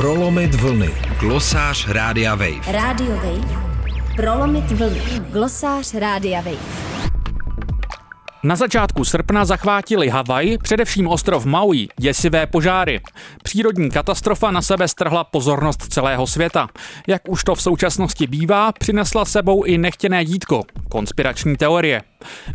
Prolomit vlny. Glosář Rádia Wave. Radio Wave. Prolomit vlny. Glosář Rádia Wave. Na začátku srpna zachvátili Havaj, především ostrov Maui, děsivé požáry. Přírodní katastrofa na sebe strhla pozornost celého světa. Jak už to v současnosti bývá, přinesla sebou i nechtěné dítko, konspirační teorie.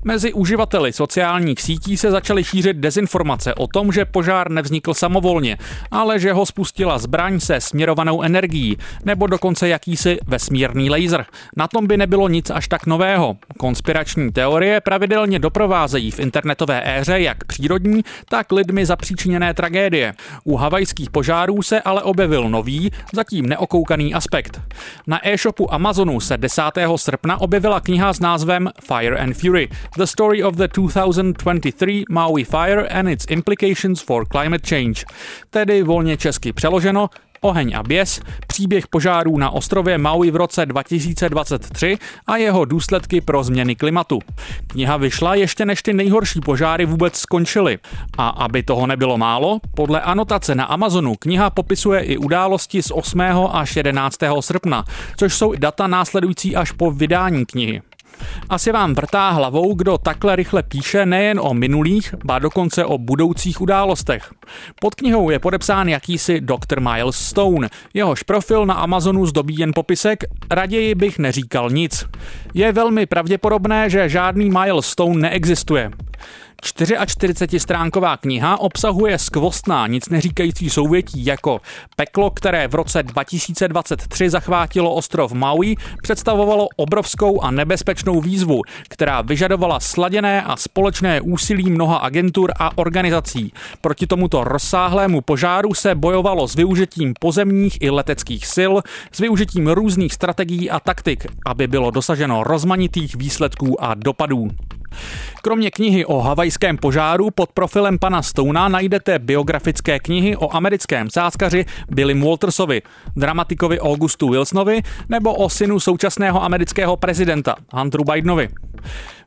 Mezi uživateli sociálních sítí se začaly šířit dezinformace o tom, že požár nevznikl samovolně, ale že ho spustila zbraň se směrovanou energií, nebo dokonce jakýsi vesmírný laser. Na tom by nebylo nic až tak nového. Konspirační teorie pravidelně doprovázejí v internetové éře jak přírodní, tak lidmi zapříčiněné tragédie. U havajských požárů se ale objevil nový, zatím neokoukaný aspekt. Na e-shopu Amazonu se 10. srpna objevila kniha s názvem Fire and Fury Fury, the story of the 2023 Maui fire and its implications for climate change. Tedy volně česky přeloženo, Oheň a běs, příběh požárů na ostrově Maui v roce 2023 a jeho důsledky pro změny klimatu. Kniha vyšla ještě než ty nejhorší požáry vůbec skončily. A aby toho nebylo málo, podle anotace na Amazonu kniha popisuje i události z 8. až 11. srpna, což jsou data následující až po vydání knihy. Asi vám vrtá hlavou, kdo takhle rychle píše nejen o minulých, ba dokonce o budoucích událostech. Pod knihou je podepsán jakýsi Dr. Miles Stone. Jehož profil na Amazonu zdobí jen popisek, raději bych neříkal nic. Je velmi pravděpodobné, že žádný Miles Stone neexistuje. 44-stránková kniha obsahuje skvostná, nic neříkající souvětí jako peklo, které v roce 2023 zachvátilo ostrov Maui, představovalo obrovskou a nebezpečnou výzvu, která vyžadovala sladěné a společné úsilí mnoha agentur a organizací. Proti tomuto rozsáhlému požáru se bojovalo s využitím pozemních i leteckých sil, s využitím různých strategií a taktik, aby bylo dosaženo rozmanitých výsledků a dopadů. Kromě knihy o havajském požáru pod profilem pana Stouna najdete biografické knihy o americkém sázkaři Billy Waltersovi, dramatikovi Augustu Wilsonovi nebo o synu současného amerického prezidenta Hunteru Bidenovi.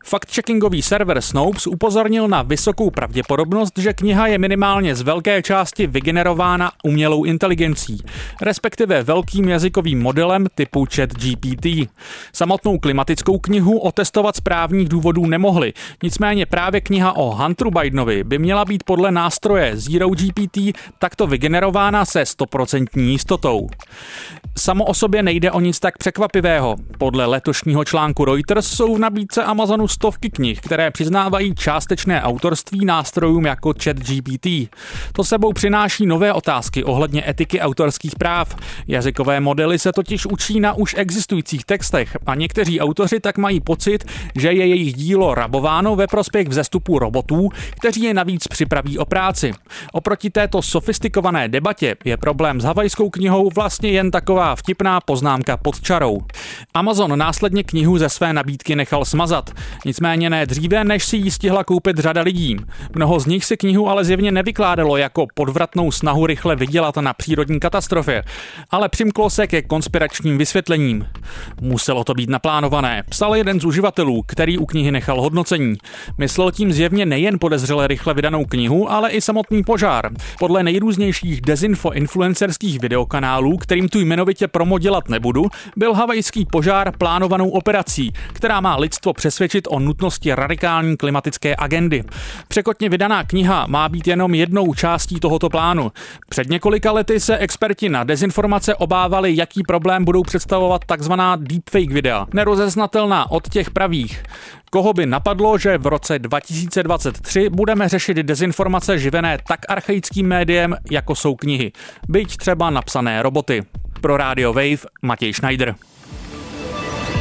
Fact-checkingový server Snopes upozornil na vysokou pravděpodobnost, že kniha je minimálně z velké části vygenerována umělou inteligencí, respektive velkým jazykovým modelem typu ChatGPT. Samotnou klimatickou knihu otestovat z právních důvodů nemohli, nicméně právě kniha o Hunteru Bidenovi by měla být podle nástroje Zero GPT takto vygenerována se 100% jistotou. Samo o sobě nejde o nic tak překvapivého. Podle letošního článku Reuters jsou v nabídce Amazonu stovky knih, které přiznávají částečné autorství nástrojům jako ChatGPT. To sebou přináší nové otázky ohledně etiky autorských práv. Jazykové modely se totiž učí na už existujících textech a někteří autoři tak mají pocit, že je jejich dílo rabováno ve prospěch vzestupu robotů, kteří je navíc připraví o práci. Oproti této sofistikované debatě je problém s havajskou knihou vlastně jen taková vtipná poznámka pod čarou. Amazon následně knihu ze své nabídky nechal smazat. Nicméně ne dříve, než si ji stihla koupit řada lidí. Mnoho z nich si knihu ale zjevně nevykládalo jako podvratnou snahu rychle vydělat na přírodní katastrofě, ale přimklo se ke konspiračním vysvětlením. Muselo to být naplánované, psal jeden z uživatelů, který u knihy nechal hodnocení. Myslel tím zjevně nejen podezřele rychle vydanou knihu, ale i samotný požár. Podle nejrůznějších dezinfo influencerských videokanálů, kterým tu jmenovitě promo dělat nebudu, byl havajský požár plánovanou operací, která má lidstvo přesvědčit o nutnosti radikální klimatické agendy. Překotně vydaná kniha má být jenom jednou částí tohoto plánu. Před několika lety se experti na dezinformace obávali, jaký problém budou představovat takzvaná deepfake videa, nerozeznatelná od těch pravých. Koho by napadlo, že v roce 2023 budeme řešit dezinformace živené tak archaickým médiem, jako jsou knihy, byť třeba napsané roboty. Pro Radio Wave Matěj Schneider.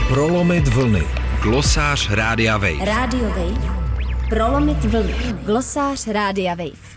Prolomit vlny. Glosář Rádia Wave. Radio Wave. Prolomit vlny. Glosář Rádia Wave.